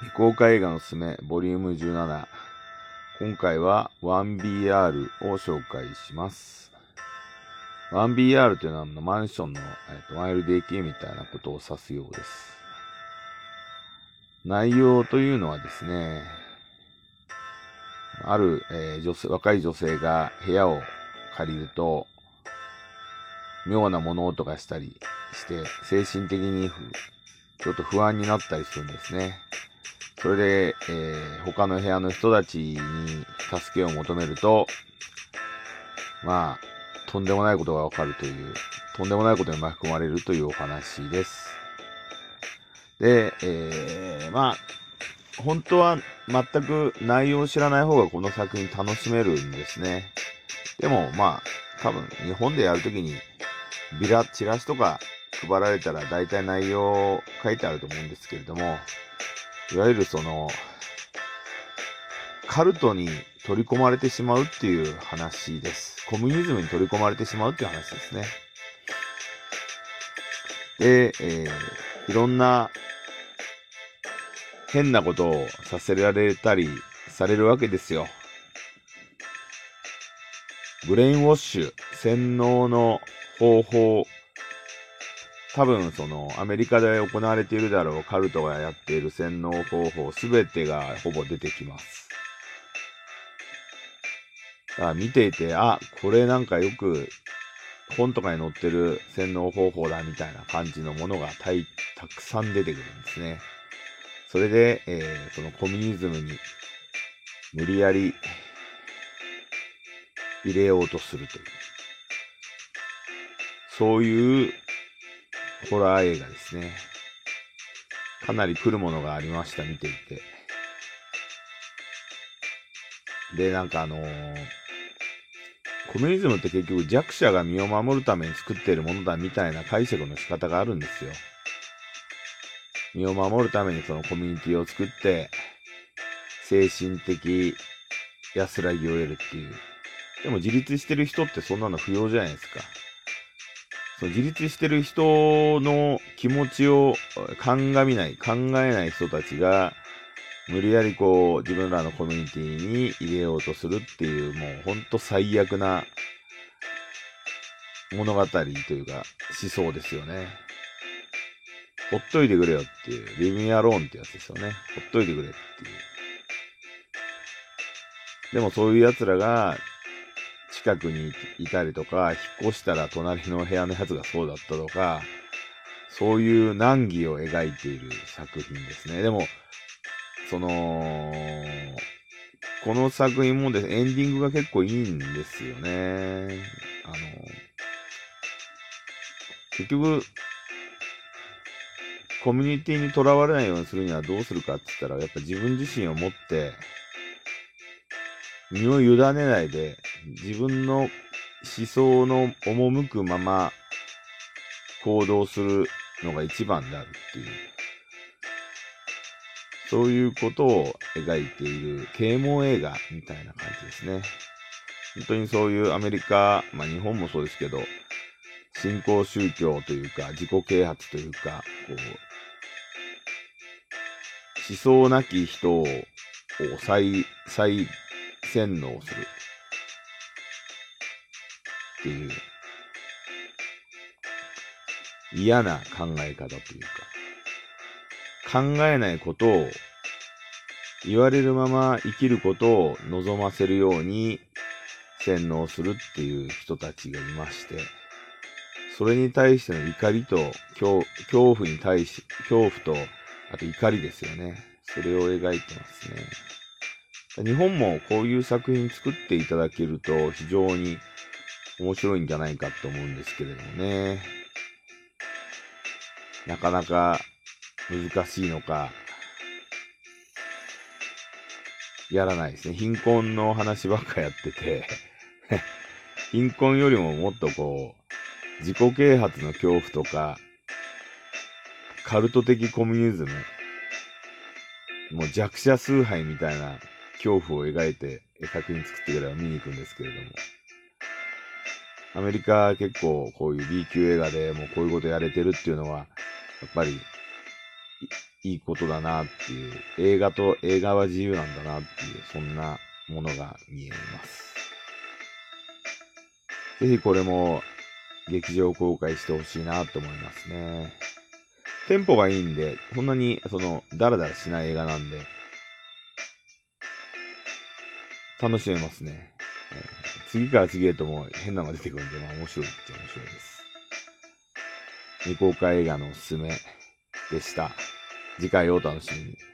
未公開映画のすすめ、ボリューム17。今回は 1BR を紹介します。1BR というのはマンションの、えー、と 1LDK みたいなことを指すようです。内容というのはですね、ある、えー女性若い女性が部屋を借りると、妙な物音がしたりして、精神的にちょっと不安になったりするんですね。それで、えー他の部屋の人たちに助けを求めると、まあ、とんでもないことがわかるという、とんでもないことに巻き込まれるというお話です。で、えーまあ、本当は全く内容を知らない方がこの作品楽しめるんですね。でも、まあ、多分日本でやるときに、ビラ、チラシとか配られたら大体内容書いてあると思うんですけれども、いわゆるその、カルトに取り込まれてしまうっていう話です。コミュニズムに取り込まれてしまうっていう話ですね。で、えーいろんな変なことをさせられたりされるわけですよ。ブレインウォッシュ、洗脳の方法、多分そのアメリカで行われているだろうカルトがやっている洗脳方法すべてがほぼ出てきます。だから見ていて、あ、これなんかよく本とかに載ってる洗脳方法だみたいな感じのものがたいたくさん出てくるんですね。それで、えーそのコミュニズムに無理やり入れようとするという、そういうホラー映画ですね。かなり来るものがありました、見ていて。で、なんかあのーコミュニズムって結局弱者が身を守るために作っているものだみたいな解釈の仕方があるんですよ。身を守るためにそのコミュニティを作って、精神的安らぎを得るっていう。でも自立してる人ってそんなの不要じゃないですか。その自立してる人の気持ちを鑑みない、考えない人たちが、無理やりこう自分らのコミュニティに入れようとするっていう、もうほんと最悪な物語というか思想ですよね。ほっといてくれよっていう、リビンアローンってやつですよね。ほっといてくれっていう。でもそういう奴らが近くにいたりとか、引っ越したら隣の部屋のやつがそうだったとか、そういう難儀を描いている作品ですね。でも、その、この作品もですね、エンディングが結構いいんですよね。あの、結局、コミュニティにとらわれないようにするにはどうするかって言ったら、やっぱ自分自身を持って、身を委ねないで、自分の思想の赴くまま行動するのが一番であるっていう。そういうことを描いている啓蒙映画みたいな感じですね。本当にそういうアメリカ、まあ日本もそうですけど、新興宗教というか、自己啓発というか、こう、思想なき人を再、再洗脳する。っていう、嫌な考え方というか、考えないことを、言われるまま生きることを望ませるように洗脳するっていう人たちがいまして、それに対しての怒りと恐怖に対し、恐怖と、あと怒りですよね。それを描いてますね。日本もこういう作品作っていただけると非常に面白いんじゃないかと思うんですけれどもね。なかなか難しいのか、やらないですね。貧困の話ばっかやってて、貧困よりももっとこう、自己啓発の恐怖とか、カルト的コミュニズム、もう弱者崇拝みたいな恐怖を描いて作品作ってくれば見に行くんですけれども。アメリカ結構こういう B 級映画でもうこういうことやれてるっていうのは、やっぱりいいことだなっていう、映画と映画は自由なんだなっていう、そんなものが見えます。ぜひこれも劇場公開してほしいなと思いますね。テンポがいいんで、そんなに、その、ダラダラしない映画なんで、楽しめますね。次から次へとも変なのが出てくるんで、まあ面白いっちゃ面白いです。未公開映画のおすすめでした。次回をお楽しみに。